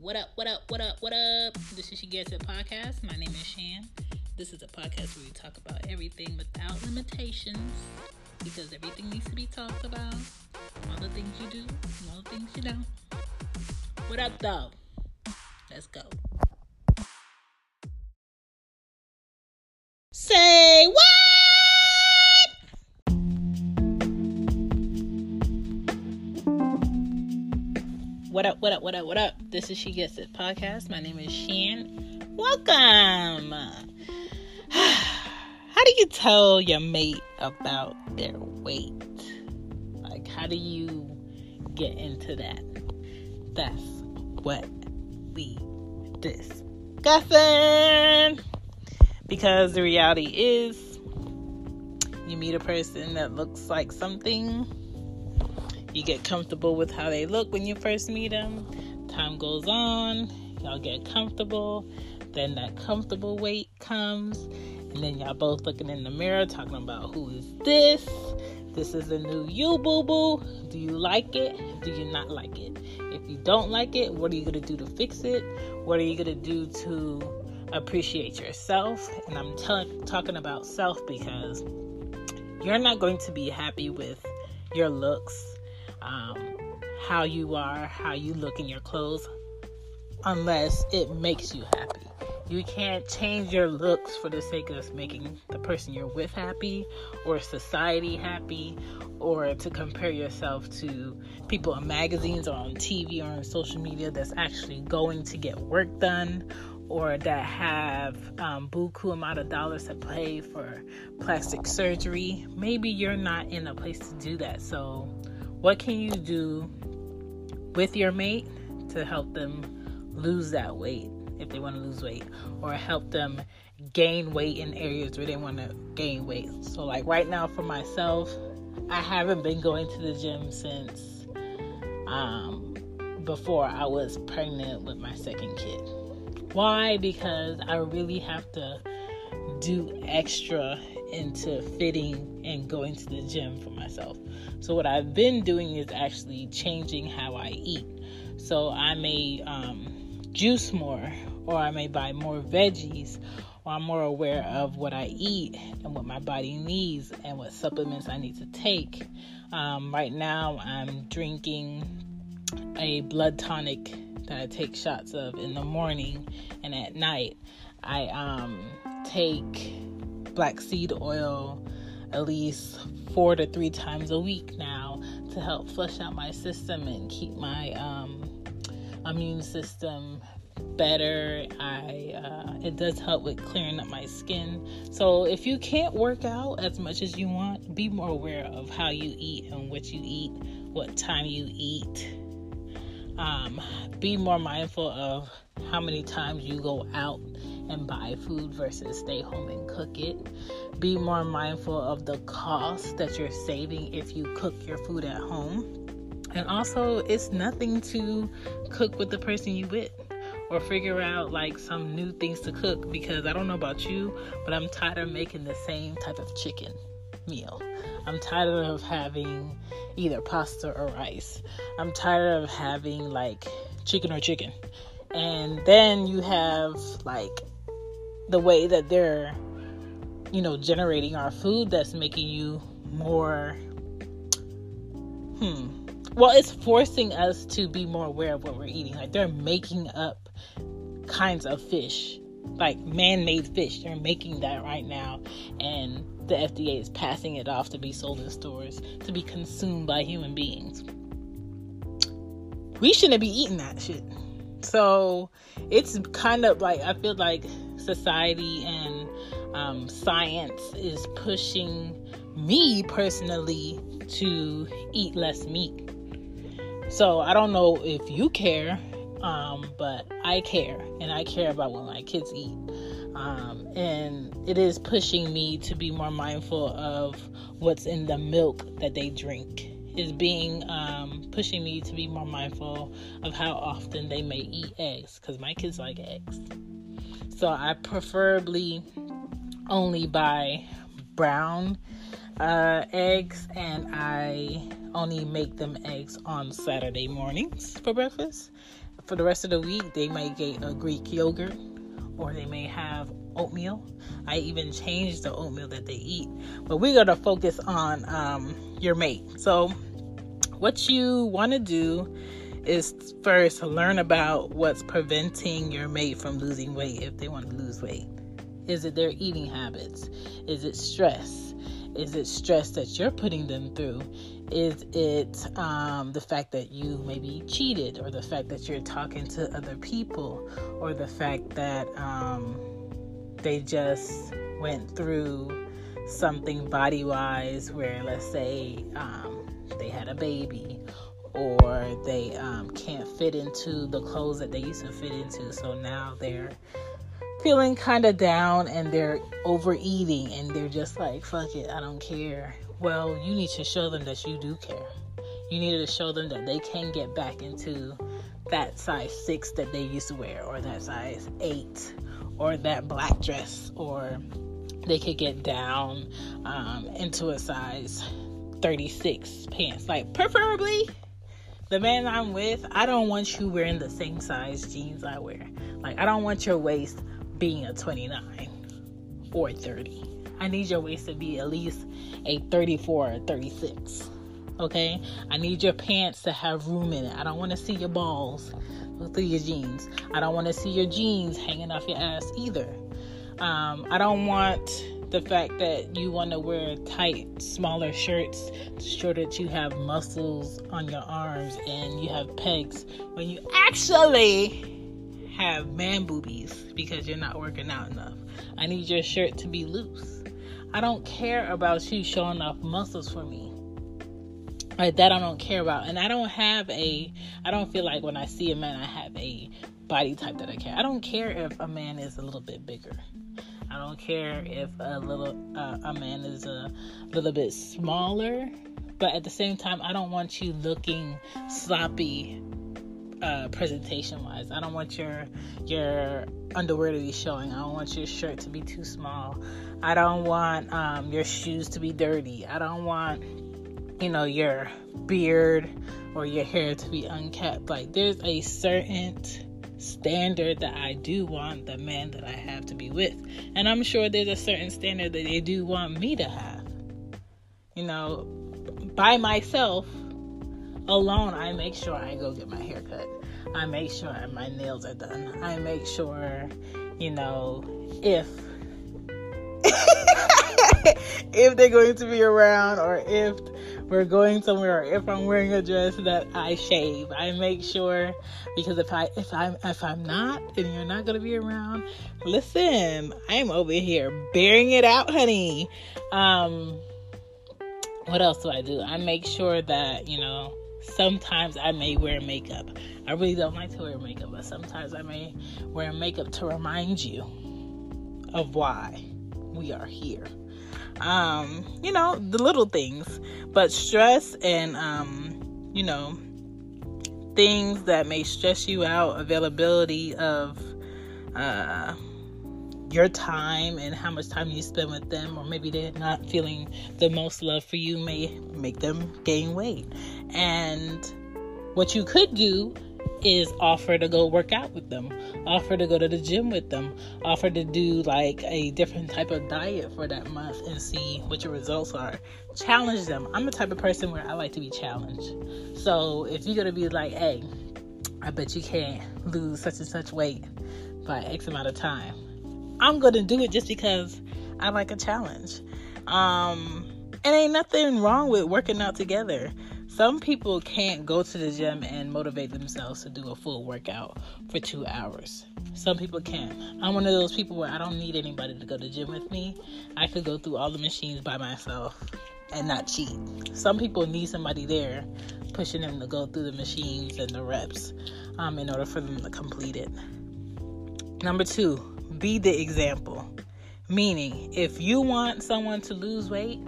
What up, what up, what up, what up? This is She Gets It podcast. My name is Shan. This is a podcast where we talk about everything without limitations because everything needs to be talked about. All the things you do, all the things you don't. What up, though? Let's go. Say what? What up, what up, what up, what up? This is She Gets It podcast. My name is Shan. Welcome. How do you tell your mate about their weight? Like, how do you get into that? That's what we discussing. Because the reality is, you meet a person that looks like something you get comfortable with how they look when you first meet them. Time goes on, y'all get comfortable. Then that comfortable weight comes, and then y'all both looking in the mirror talking about who is this? This is a new you, boo boo. Do you like it? Do you not like it? If you don't like it, what are you gonna do to fix it? What are you gonna do to appreciate yourself? And I'm t- talking about self because you're not going to be happy with your looks um, how you are, how you look in your clothes, unless it makes you happy. You can't change your looks for the sake of making the person you're with happy or society happy or to compare yourself to people in magazines or on TV or on social media that's actually going to get work done or that have um, buku amount of dollars to pay for plastic surgery. Maybe you're not in a place to do that. So what can you do with your mate to help them lose that weight if they want to lose weight or help them gain weight in areas where they want to gain weight? So, like right now, for myself, I haven't been going to the gym since um, before I was pregnant with my second kid. Why? Because I really have to do extra into fitting and going to the gym for myself. So, what I've been doing is actually changing how I eat. So, I may um, juice more, or I may buy more veggies, or I'm more aware of what I eat and what my body needs and what supplements I need to take. Um, right now, I'm drinking a blood tonic that I take shots of in the morning and at night. I um, take black seed oil at least four to three times a week now to help flush out my system and keep my um, immune system better. I uh, it does help with clearing up my skin. So if you can't work out as much as you want, be more aware of how you eat and what you eat, what time you eat. Um, be more mindful of how many times you go out and buy food versus stay home and cook it. Be more mindful of the cost that you're saving if you cook your food at home. And also, it's nothing to cook with the person you with or figure out like some new things to cook because I don't know about you, but I'm tired of making the same type of chicken meal. I'm tired of having either pasta or rice. I'm tired of having like chicken or chicken. And then you have like the way that they're you know generating our food that's making you more hmm well it's forcing us to be more aware of what we're eating like they're making up kinds of fish like man-made fish. They're making that right now. And the FDA is passing it off to be sold in stores to be consumed by human beings. We shouldn't be eating that shit. So it's kind of like I feel like society and um, science is pushing me personally to eat less meat. So I don't know if you care, um, but I care, and I care about what my kids eat. Um, and it is pushing me to be more mindful of what's in the milk that they drink is being um, pushing me to be more mindful of how often they may eat eggs because my kids like eggs. So I preferably only buy brown uh, eggs and I only make them eggs on Saturday mornings for breakfast. For the rest of the week, they might get a Greek yogurt or they may have oatmeal. I even changed the oatmeal that they eat. But we're going to focus on um, your mate. So, what you want to do is first learn about what's preventing your mate from losing weight if they want to lose weight. Is it their eating habits? Is it stress? Is it stress that you're putting them through? Is it um, the fact that you maybe cheated, or the fact that you're talking to other people, or the fact that um, they just went through something body wise where, let's say, um, they had a baby, or they um, can't fit into the clothes that they used to fit into, so now they're feeling kind of down and they're overeating and they're just like, fuck it, I don't care well, you need to show them that you do care. You need to show them that they can get back into that size six that they used to wear, or that size eight, or that black dress, or they could get down um, into a size 36 pants. Like, preferably, the man I'm with, I don't want you wearing the same size jeans I wear. Like, I don't want your waist being a 29 or 30. I need your waist to be at least a 34 or 36. Okay? I need your pants to have room in it. I don't want to see your balls through your jeans. I don't want to see your jeans hanging off your ass either. Um, I don't want the fact that you want to wear tight, smaller shirts to show that you have muscles on your arms and you have pegs when you actually have man boobies because you're not working out enough. I need your shirt to be loose. I don't care about you showing off muscles for me. Like that I don't care about. And I don't have a I don't feel like when I see a man I have a body type that I care. I don't care if a man is a little bit bigger. I don't care if a little uh, a man is a little bit smaller, but at the same time I don't want you looking sloppy uh, presentation wise. I don't want your your underwear to be showing. I don't want your shirt to be too small. I don't want um, your shoes to be dirty. I don't want you know your beard or your hair to be unkept. Like there's a certain standard that I do want the man that I have to be with. And I'm sure there's a certain standard that they do want me to have. You know, by myself, alone, I make sure I go get my hair cut. I make sure my nails are done. I make sure, you know, if if they're going to be around or if we're going somewhere or if I'm wearing a dress that I shave. I make sure because if I if I'm if I'm not and you're not gonna be around, listen, I'm over here bearing it out, honey. Um what else do I do? I make sure that, you know, sometimes I may wear makeup. I really don't like to wear makeup, but sometimes I may wear makeup to remind you of why we are here. Um, you know, the little things, but stress and um, you know, things that may stress you out, availability of uh your time and how much time you spend with them, or maybe they're not feeling the most love for you, may make them gain weight. And what you could do is offer to go work out with them, offer to go to the gym with them, offer to do like a different type of diet for that month and see what your results are. Challenge them. I'm the type of person where I like to be challenged. So if you're gonna be like, hey, I bet you can't lose such and such weight by X amount of time. I'm gonna do it just because I like a challenge. Um, and ain't nothing wrong with working out together. Some people can't go to the gym and motivate themselves to do a full workout for two hours. Some people can't. I'm one of those people where I don't need anybody to go to the gym with me. I could go through all the machines by myself and not cheat. Some people need somebody there pushing them to go through the machines and the reps um, in order for them to complete it. Number two, be the example. Meaning, if you want someone to lose weight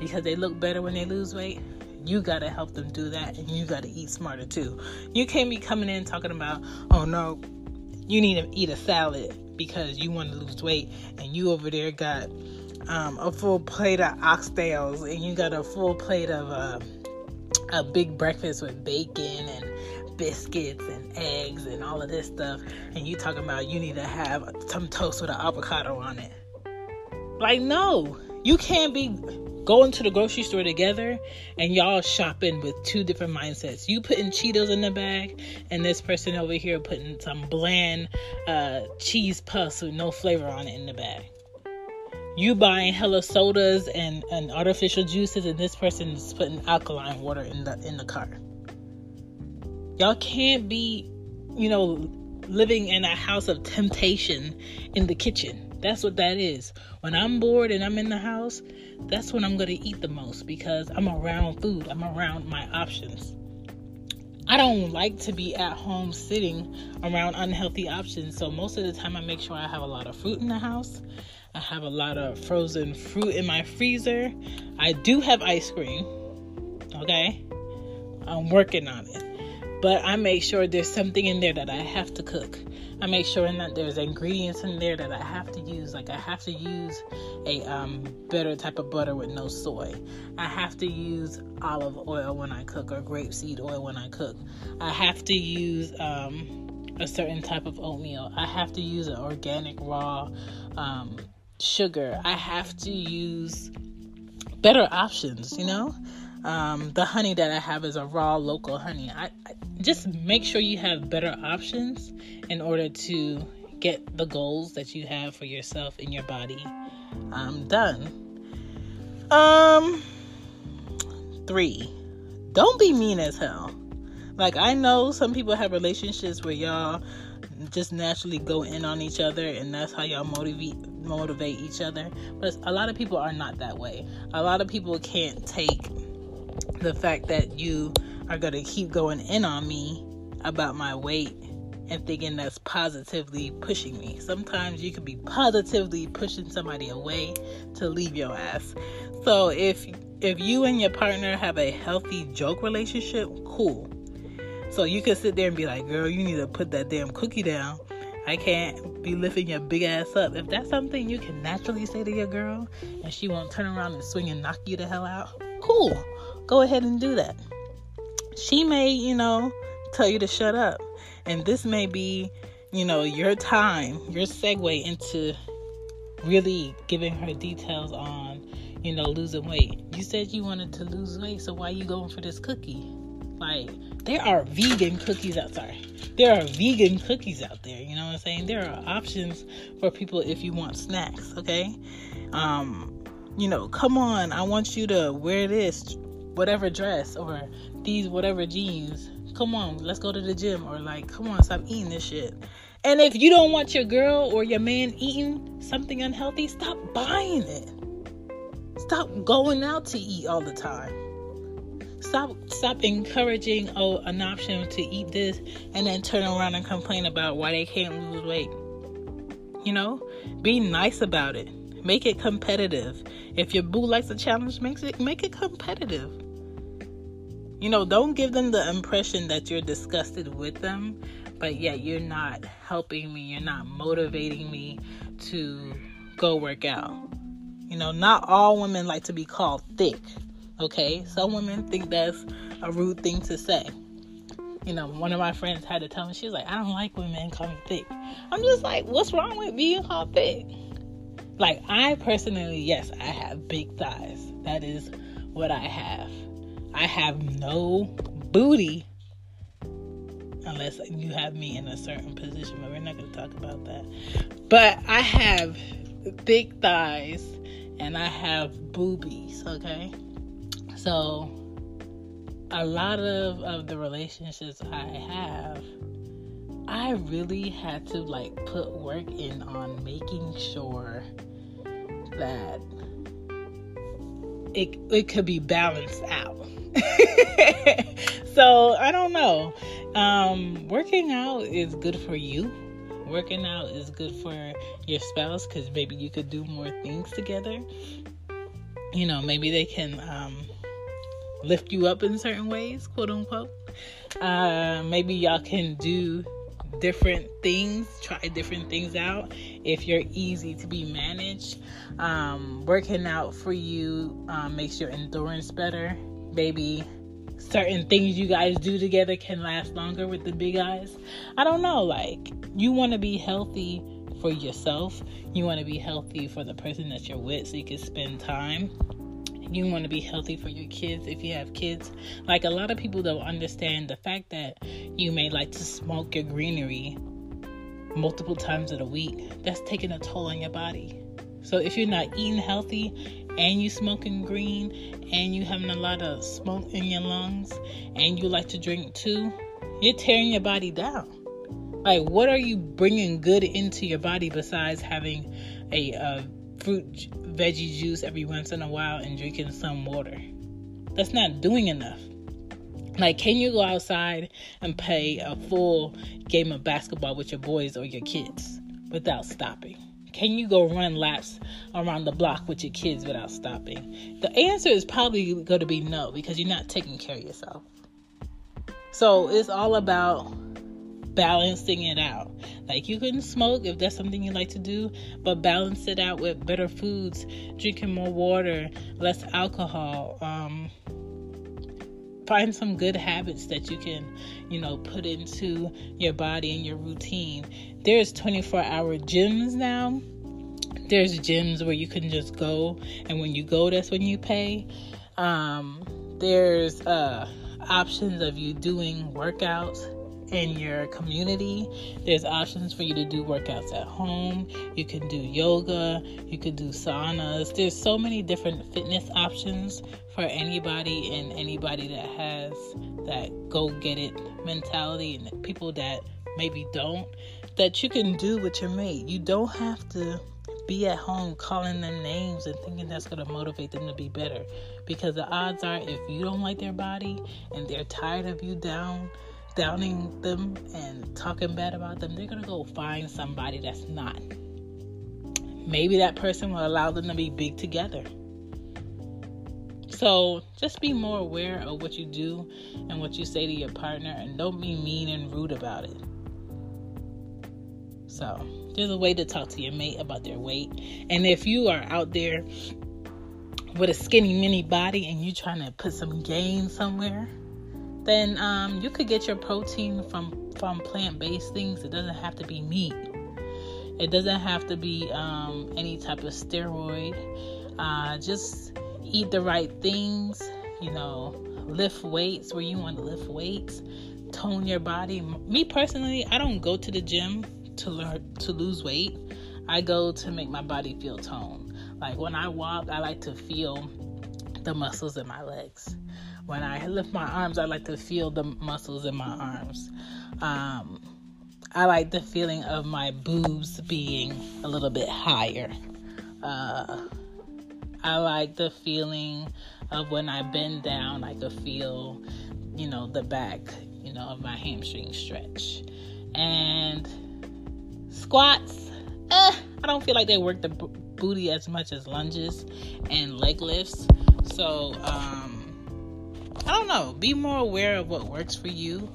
because they look better when they lose weight, you got to help them do that and you got to eat smarter too. You can't be coming in talking about, oh no, you need to eat a salad because you want to lose weight and you over there got um, a full plate of oxtails and you got a full plate of uh, a big breakfast with bacon and biscuits and eggs and all of this stuff, and you talking about you need to have some toast with an avocado on it. Like, no, you can't be going to the grocery store together and y'all shopping with two different mindsets. You putting Cheetos in the bag, and this person over here putting some bland uh, cheese puffs with no flavor on it in the bag. You buying hella sodas and, and artificial juices, and this person is putting alkaline water in the in the cart. Y'all can't be, you know, living in a house of temptation in the kitchen. That's what that is. When I'm bored and I'm in the house, that's when I'm going to eat the most because I'm around food, I'm around my options. I don't like to be at home sitting around unhealthy options. So most of the time I make sure I have a lot of fruit in the house. I have a lot of frozen fruit in my freezer. I do have ice cream. Okay? I'm working on it but I make sure there's something in there that I have to cook. I make sure that there's ingredients in there that I have to use. Like I have to use a um, better type of butter with no soy. I have to use olive oil when I cook or grapeseed oil when I cook. I have to use um, a certain type of oatmeal. I have to use an organic raw um, sugar. I have to use better options, you know? Um, the honey that I have is a raw local honey. I, I, just make sure you have better options in order to get the goals that you have for yourself and your body um, done. Um, three, don't be mean as hell. Like I know some people have relationships where y'all just naturally go in on each other and that's how y'all motivate motivate each other. But a lot of people are not that way. A lot of people can't take the fact that you are going to keep going in on me about my weight and thinking that's positively pushing me. Sometimes you can be positively pushing somebody away to leave your ass. So if if you and your partner have a healthy joke relationship, cool. So you can sit there and be like, "Girl, you need to put that damn cookie down." I can't be lifting your big ass up. If that's something you can naturally say to your girl and she won't turn around and swing and knock you the hell out, cool go ahead and do that. She may, you know, tell you to shut up. And this may be, you know, your time, your segue into really giving her details on, you know, losing weight. You said you wanted to lose weight, so why you going for this cookie? Like, there are vegan cookies out there. There are vegan cookies out there, you know what I'm saying? There are options for people if you want snacks, okay? Um, you know, come on, I want you to wear this, whatever dress or these whatever jeans. Come on, let's go to the gym or like, come on, stop eating this shit. And if you don't want your girl or your man eating something unhealthy, stop buying it. Stop going out to eat all the time. Stop stop encouraging oh an option to eat this and then turn around and complain about why they can't lose weight. You know? Be nice about it. Make it competitive. If your boo likes a challenge, makes it make it competitive. You know, don't give them the impression that you're disgusted with them, but yet you're not helping me, you're not motivating me to go work out. You know, not all women like to be called thick. Okay? Some women think that's a rude thing to say. You know, one of my friends had to tell me, she was like, I don't like when men call me thick. I'm just like, what's wrong with being called thick? Like, I personally, yes, I have big thighs. That is what I have. I have no booty unless you have me in a certain position, but we're not going to talk about that. But I have thick thighs and I have boobies, okay? So, a lot of, of the relationships I have, I really had to like put work in on making sure that it it could be balanced out. so I don't know. Um, working out is good for you. Working out is good for your spouse because maybe you could do more things together. You know, maybe they can um, lift you up in certain ways, quote unquote. Uh, maybe y'all can do different things, try different things out. If you're easy to be managed, um, working out for you um, makes your endurance better. Maybe certain things you guys do together can last longer with the big eyes. I don't know. Like, you want to be healthy for yourself, you want to be healthy for the person that you're with so you can spend time. You want to be healthy for your kids if you have kids. Like, a lot of people don't understand the fact that you may like to smoke your greenery multiple times in a week. That's taking a toll on your body. So, if you're not eating healthy and you smoking green and you having a lot of smoke in your lungs and you like to drink too, you're tearing your body down. Like, what are you bringing good into your body besides having a uh, fruit veggie juice every once in a while and drinking some water? That's not doing enough. Like, can you go outside and play a full game of basketball with your boys or your kids without stopping? Can you go run laps around the block with your kids without stopping? The answer is probably going to be no because you're not taking care of yourself. So it's all about balancing it out. Like you can smoke if that's something you like to do, but balance it out with better foods, drinking more water, less alcohol. Um, find some good habits that you can, you know, put into your body and your routine. There's 24 hour gyms now. There's gyms where you can just go, and when you go, that's when you pay. Um, there's uh, options of you doing workouts in your community. There's options for you to do workouts at home. You can do yoga, you can do saunas. There's so many different fitness options for anybody and anybody that has that go get it mentality and people that maybe don't that you can do with your mate. You don't have to be at home calling them names and thinking that's going to motivate them to be better because the odds are if you don't like their body and they're tired of you down downing them and talking bad about them, they're going to go find somebody that's not. Maybe that person will allow them to be big together. So just be more aware of what you do and what you say to your partner, and don't be mean and rude about it. So there's a way to talk to your mate about their weight. And if you are out there with a skinny mini body and you're trying to put some gain somewhere, then um, you could get your protein from from plant-based things. It doesn't have to be meat. It doesn't have to be um, any type of steroid. Uh, just eat the right things. You know, lift weights where you want to lift weights. Tone your body. Me personally, I don't go to the gym to learn to lose weight. I go to make my body feel toned. Like when I walk, I like to feel the muscles in my legs. When I lift my arms, I like to feel the muscles in my arms. Um, I like the feeling of my boobs being a little bit higher. Uh, I like the feeling of when I bend down, I could feel, you know, the back, you know, of my hamstring stretch. And squats, eh, I don't feel like they work the b- booty as much as lunges and leg lifts. So, um, I don't know. Be more aware of what works for you.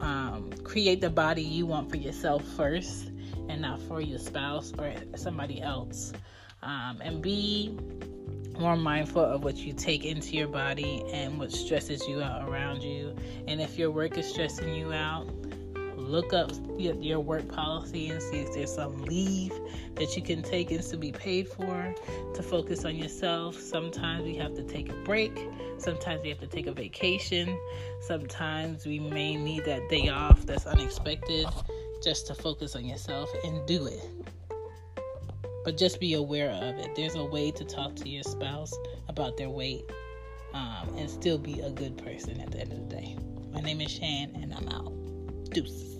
Um, create the body you want for yourself first and not for your spouse or somebody else. Um, and be more mindful of what you take into your body and what stresses you out around you. And if your work is stressing you out, look up your work policy and see if there's some leave that you can take and still be paid for to focus on yourself. Sometimes we have to take a break. Sometimes we have to take a vacation. Sometimes we may need that day off that's unexpected just to focus on yourself and do it. But just be aware of it. There's a way to talk to your spouse about their weight um, and still be a good person at the end of the day. My name is Shan, and I'm out. Deuces.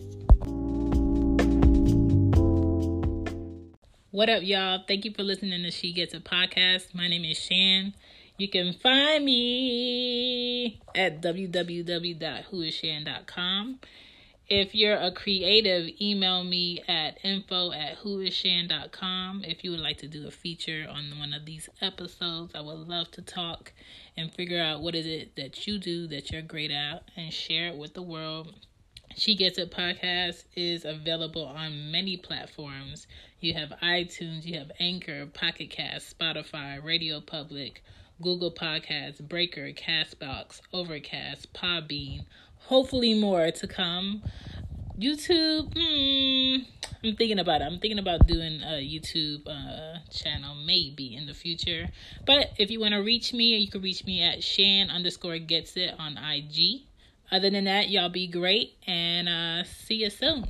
What up, y'all? Thank you for listening to She Gets It Podcast. My name is Shan. You can find me at www.whoisshan.com. If you're a creative, email me at info at whoisshan.com. If you would like to do a feature on one of these episodes, I would love to talk and figure out what is it that you do that you're great at and share it with the world. She Gets It podcast is available on many platforms. You have iTunes, you have Anchor, Pocket Cast, Spotify, Radio Public, Google Podcasts, Breaker, Castbox, Overcast, Podbean. Hopefully, more to come. YouTube, hmm, I'm thinking about it. I'm thinking about doing a YouTube uh, channel maybe in the future. But if you want to reach me, you can reach me at Shan underscore gets it on IG. Other than that, y'all be great and uh, see you soon.